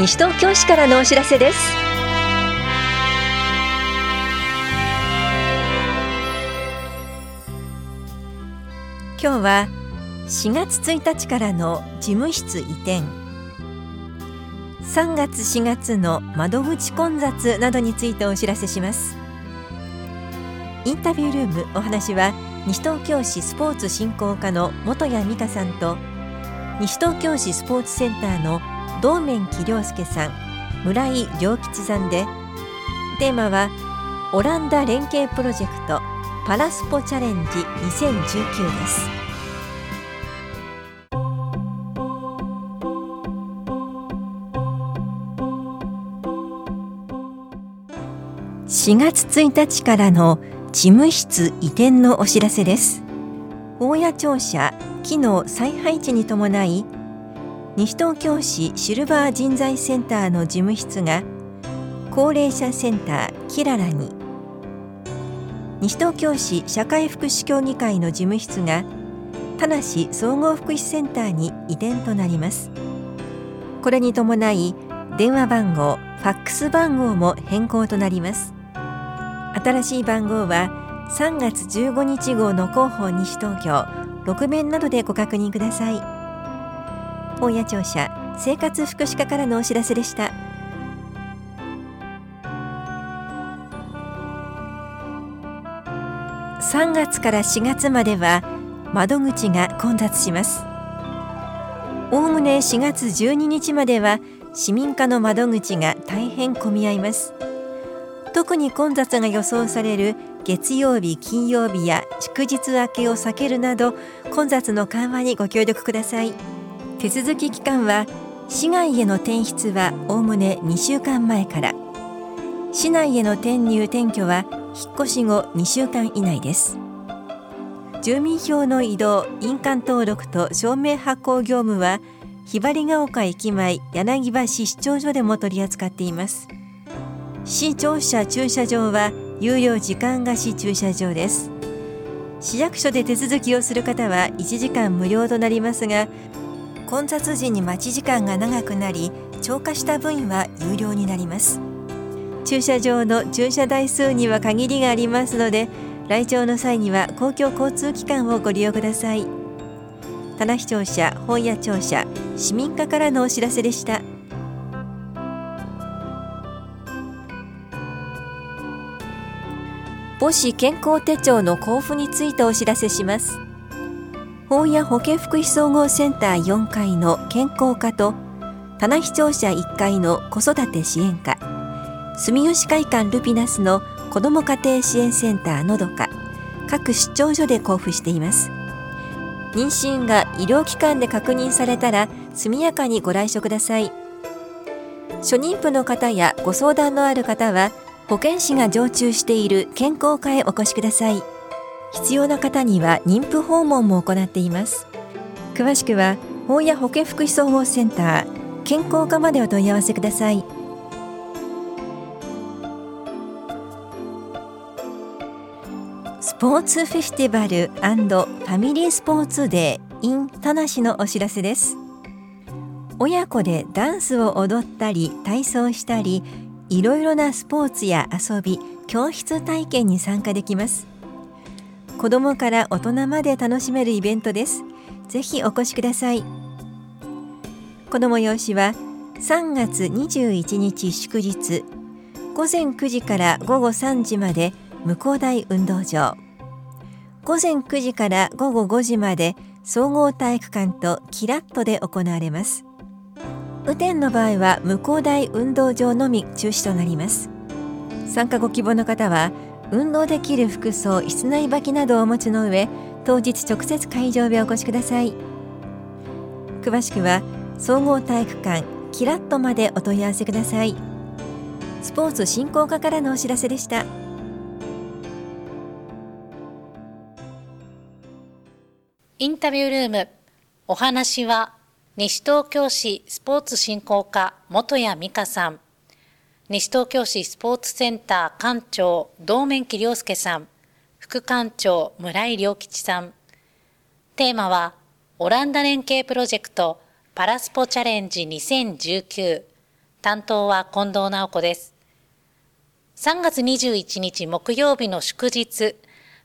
西東京市からのお知らせです。今日は4月1日からの事務室移転。3月4月の窓口混雑などについてお知らせします。インタビュールームお話は西東京市スポーツ振興課の本谷美香さんと西東京市スポーツセンターの道面木亮介さん村井良吉さんでテーマはオランダ連携プロジェクトパラスポチャレンジ2019です。4月1日からの事務室移転のお知らせです。大谷庁舎機能再配置に伴い西東京市シルバー人材センターの事務室が高齢者センターキララに。西東京市社会福祉協議会の事務室が田梨総合福祉センターに移転となります。これに伴い電話番号ファックス番号も変更となります。新しい番号は3月15日号の広報西東京。6面などでご確認ください。大谷庁舎生活福祉課からのお知らせでした。3月から4月までは窓口が混雑します。おおむね4月12日までは市民課の窓口が大変混み合います。特に混雑が予想される月曜日金曜日や祝日明けを避けるなど混雑の緩和にご協力ください。手続き期間は市外への転出はおおむね2週間前から。市内への転入転居は引っ越し後2週間以内です。住民票の移動印鑑登録と証明発行業務はひばりが丘駅前柳橋市長所でも取り扱っています。市庁舎駐車場は有料時間貸し駐車場です。市役所で手続きをする方は1時間無料となりますが混雑時に待ち時間が長くなり超過した分は有料になります。駐車場の駐車台数には限りがありますので来庁の際には公共交通機関をご利用ください。棚視聴者本屋庁舎市民課からのお知らせでした。母子健康手帳の交付についてお知らせします。本屋保健福祉総合センター4階の健康課と棚視聴者1階の子育て支援課住吉会館ルピナスの子ども家庭支援センターのどか各出張所で交付しています。妊娠が医療機関で確認されたら速やかにご来所ください。初妊婦の方やご相談のある方は保健師が常駐している健康課へお越しください。必要な方には妊婦訪問も行っています。詳しくは法や保健福祉総合センター健康課までお問い合わせください。スポーツフェスティバルファミリースポーツデー in 田無のお知らせです。親子でダンスを踊ったり体操したりいろいろなスポーツや遊び教室体験に参加できます。子どもから大人まで楽しめるイベントです。ぜひお越しください。この催しは3月21日祝日午前9時から午後3時まで向こう大運動場。午前9時から午後5時まで総合体育館とキラットで行われます。雨天の場合は向こう大運動場のみ中止となります。参加ご希望の方は運動できる服装室内履きなどをお持ちの上当日直接会場へお越しください。詳しくは総合体育館キラットまでお問い合わせください。スポーツ振興課からのお知らせでした。インタビュールームお話は西東京市スポーツ振興課元谷美香さん、西東京市スポーツセンター館長道面木亮介さん、副館長村井良吉さん。テーマは、オランダ連携プロジェクトパラスポチャレンジ2019担当は近藤直子です。3月21日木曜日の祝日、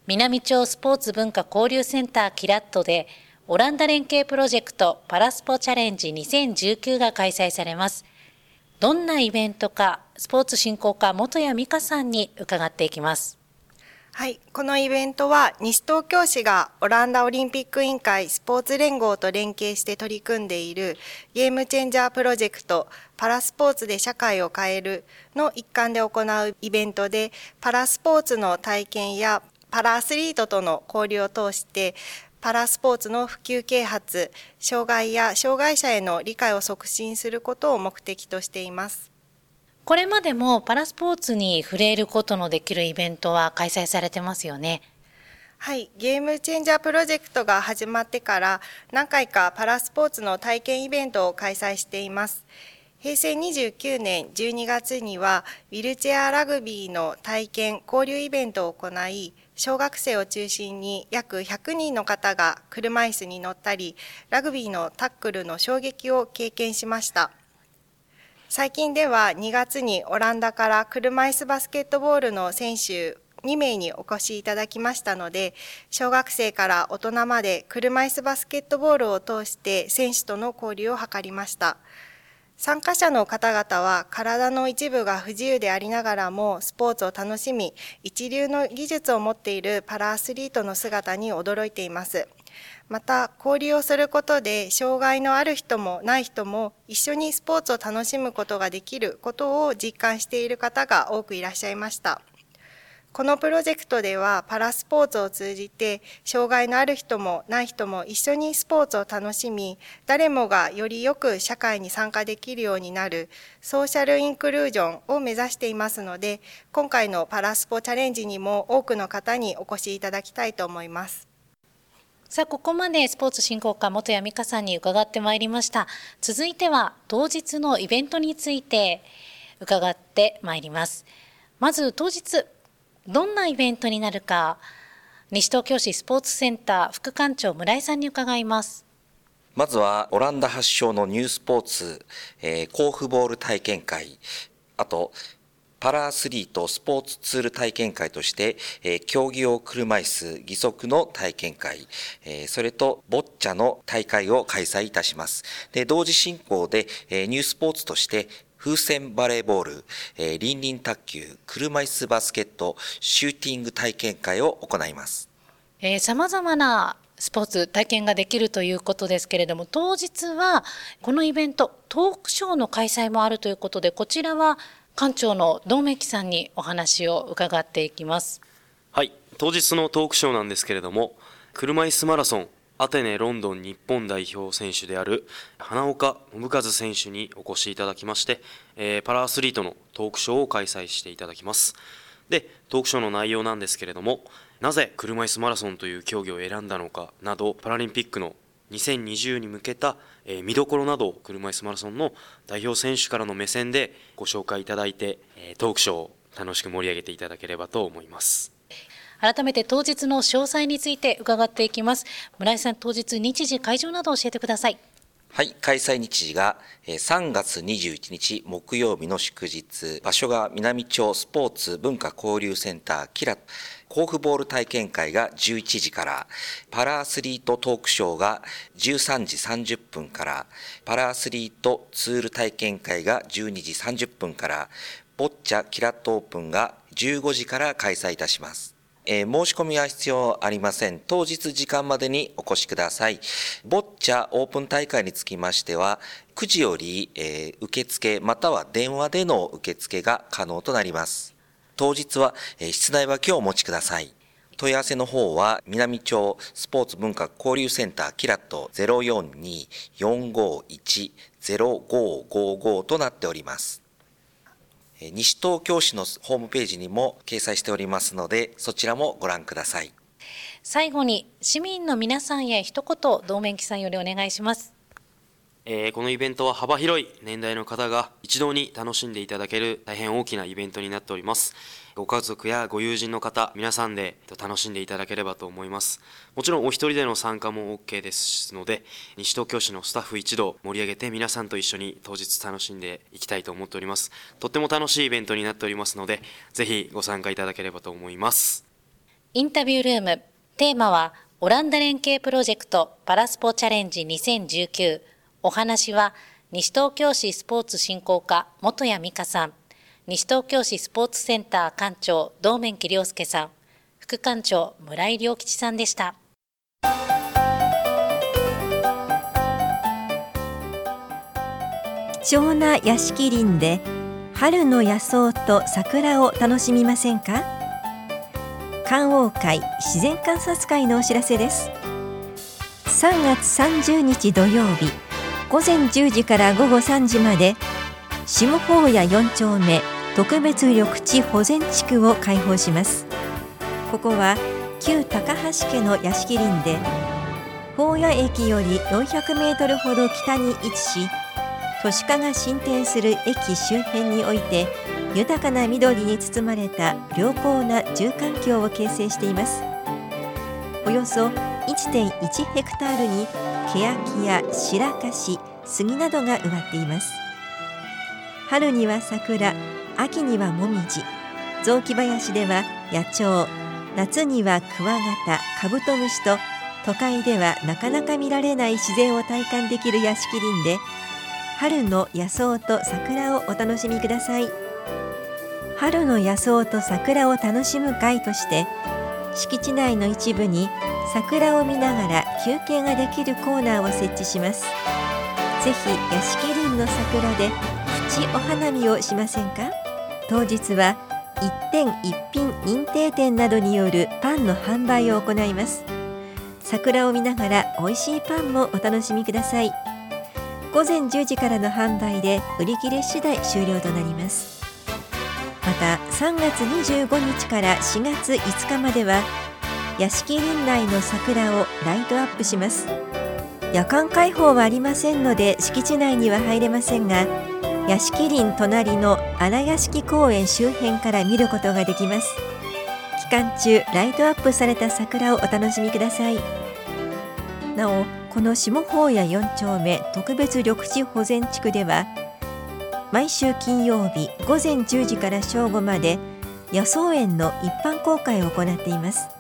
南町スポーツ文化交流センターキラットで、オランダ連携プロジェクトパラスポチャレンジ2019が開催されます。どんなイベントか、スポーツ振興課元谷美香さんに伺っていきます。はい。このイベントは、西東京市がオランダオリンピック委員会スポーツ連合と連携して取り組んでいるゲームチェンジャープロジェクトパラスポーツで社会を変えるの一環で行うイベントで、パラスポーツの体験やパラアスリートとの交流を通して、パラスポーツの普及啓発、障害や障害者への理解を促進することを目的としています。これまでもパラスポーツに触れることのできるイベントは開催されてますよね。はい、ゲームチェンジャープロジェクトが始まってから何回かパラスポーツの体験イベントを開催しています。平成29年12月にはウィルチェアラグビーの体験交流イベントを行い小学生を中心に約100人の方が車椅子に乗ったりラグビーのタックルの衝撃を経験しました。最近では2月にオランダから車椅子バスケットボールの選手2名にお越しいただきましたので、小学生から大人まで車椅子バスケットボールを通して選手との交流を図りました。参加者の方々は体の一部が不自由でありながらもスポーツを楽しみ、一流の技術を持っているパラアスリートの姿に驚いています。また交流をすることで障害のある人もない人も一緒にスポーツを楽しむことができることを実感している方が多くいらっしゃいました。このプロジェクトではパラスポーツを通じて障害のある人もない人も一緒にスポーツを楽しみ誰もがよりよく社会に参加できるようになるソーシャルインクルージョンを目指していますので今回のパラスポチャレンジにも多くの方にお越しいただきたいと思います。さあ、ここまでスポーツ振興課元谷美香さんに伺ってまいりました。続いては、当日のイベントについて伺ってまいります。まず、当日、どんなイベントになるか、西東京市スポーツセンター副館長村井さんに伺います。まずは、オランダ発祥のニュースポーツ、えー、甲府ボール体験会、あと、パラアスリートスポーツツール体験会として、え、競技用車椅子義足の体験会、え、それとボッチャの大会を開催いたします。で、同時進行で、え、ニュースポーツとして風船バレーボール、えー、輪卓球、車椅子バスケット、シューティング体験会を行います。えー、様々なスポーツ体験ができるということですけれども、当日はこのイベント、トークショーの開催もあるということで、こちらは館長の道明さんにお話を伺っていきます。はい。当日のトークショーなんですけれども車椅子マラソンアテネロンドン日本代表選手である花岡信和選手にお越しいただきまして、えー、パラアスリートのトークショーを開催していただきます。でトークショーの内容なんですけれどもなぜ車椅子マラソンという競技を選んだのかなどパラリンピックの2020に向けた、えー、見どころなどを車椅子マラソンの代表選手からの目線でご紹介いただいて、えー、トークショーを楽しく盛り上げていただければと思います。改めて当日の詳細について伺っていきます。村井さん、当日日時会場など教えてください。はい、開催日時が3月21日木曜日の祝日、場所が南町スポーツ文化交流センターキラ、甲府ボール体験会が11時から、パラアスリートトークショーが13時30分から、パラアスリートツール体験会が12時30分から、ボッチャキラットオープンが15時から開催いたします。えー、申し込みは必要ありません。当日時間までにお越しください。ボッチャオープン大会につきましては、9時より、えー、受付または電話での受付が可能となります。当日は、えー、室内履きをお持ちください。問い合わせの方は、南町スポーツ文化交流センターキラット042-451-0555となっております。西東京市のホームページにも掲載しておりますので、そちらもご覧ください。最後に、市民の皆さんへ一言、道面記さんよりお願いします。えー、このイベントは幅広い年代の方が一堂に楽しんでいただける大変大きなイベントになっております。ご家族やご友人の方、皆さんで楽しんでいただければと思います。もちろんお一人での参加も OK ですので、西東京市のスタッフ一同盛り上げて皆さんと一緒に当日楽しんでいきたいと思っております。とっても楽しいイベントになっておりますので、ぜひご参加いただければと思います。インタビュールーム、テーマは、オランダ連携プロジェクトパラスポチャレンジ2019お話は西東京市スポーツ振興課元谷美香さん、西東京市スポーツセンター館長道面木亮介さん、副館長村井良吉さんでした。貴重な屋敷林で春の野草と桜を楽しみませんか？観桜会自然観察会のお知らせです。3月30日土曜日。午前10時から午後3時まで下法屋4丁目特別緑地保全地区を開放します。ここは旧高橋家の屋敷林で法屋駅より400メートルほど北に位置し都市化が進展する駅周辺において豊かな緑に包まれた良好な住環境を形成しています。およそ1.1ヘクタールに欅や白樫杉などが植わっています。春には桜秋にはもみじ雑木林では野鳥。夏にはクワガタカブトムシと都会ではなかなか見られない自然を体感できる屋敷林で春の野草と桜をお楽しみください。春の野草と桜を楽しむ会として敷地内の一部に桜を見ながら休憩ができるコーナーを設置します。ぜひ屋敷林の桜でプチお花見をしませんか？当日は一点一品認定店などによるパンの販売を行います。桜を見ながら美味しいパンもお楽しみください。午前10時からの販売で売り切れ次第終了となります。また3月25日から4月5日までは屋敷林内の桜をライトアップします。夜間開放はありませんので敷地内には入れませんが屋敷林隣の荒屋敷公園周辺から見ることができます。期間中ライトアップされた桜をお楽しみください。なおこの下法屋4丁目特別緑地保全地区では毎週金曜日午前10時から正午まで野草園の一般公開を行っています。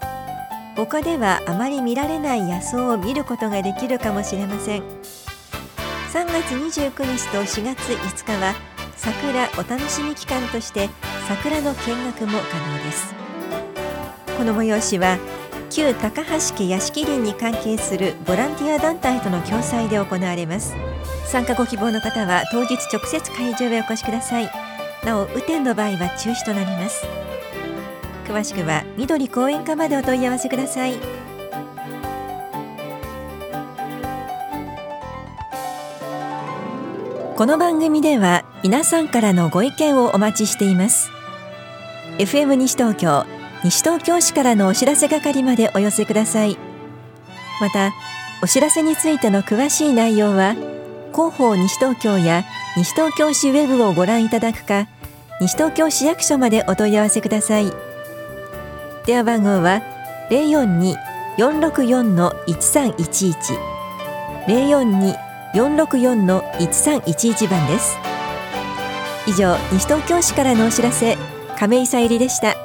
他ではあまり見られない野草を見ることができるかもしれません。3月29日と4月5日は桜お楽しみ期間として桜の見学も可能です。この催しは旧高橋家屋敷林に関係するボランティア団体との共催で行われます。参加ご希望の方は当日直接会場へお越しください。なお雨天の場合は中止となります。詳しくは緑公園課までお問い合わせください。この番組では皆さんからのご意見をお待ちしています。FM 西東京西東京市からのお知らせ係までお寄せください。またお知らせについての詳しい内容は広報西東京や西東京市ウェブをご覧いただくか西東京市役所までお問い合わせください。電話番号は零四二四六四の一三一一。零四二四六四の一三一一番です。以上西東京市からのお知らせ亀井さゆりでした。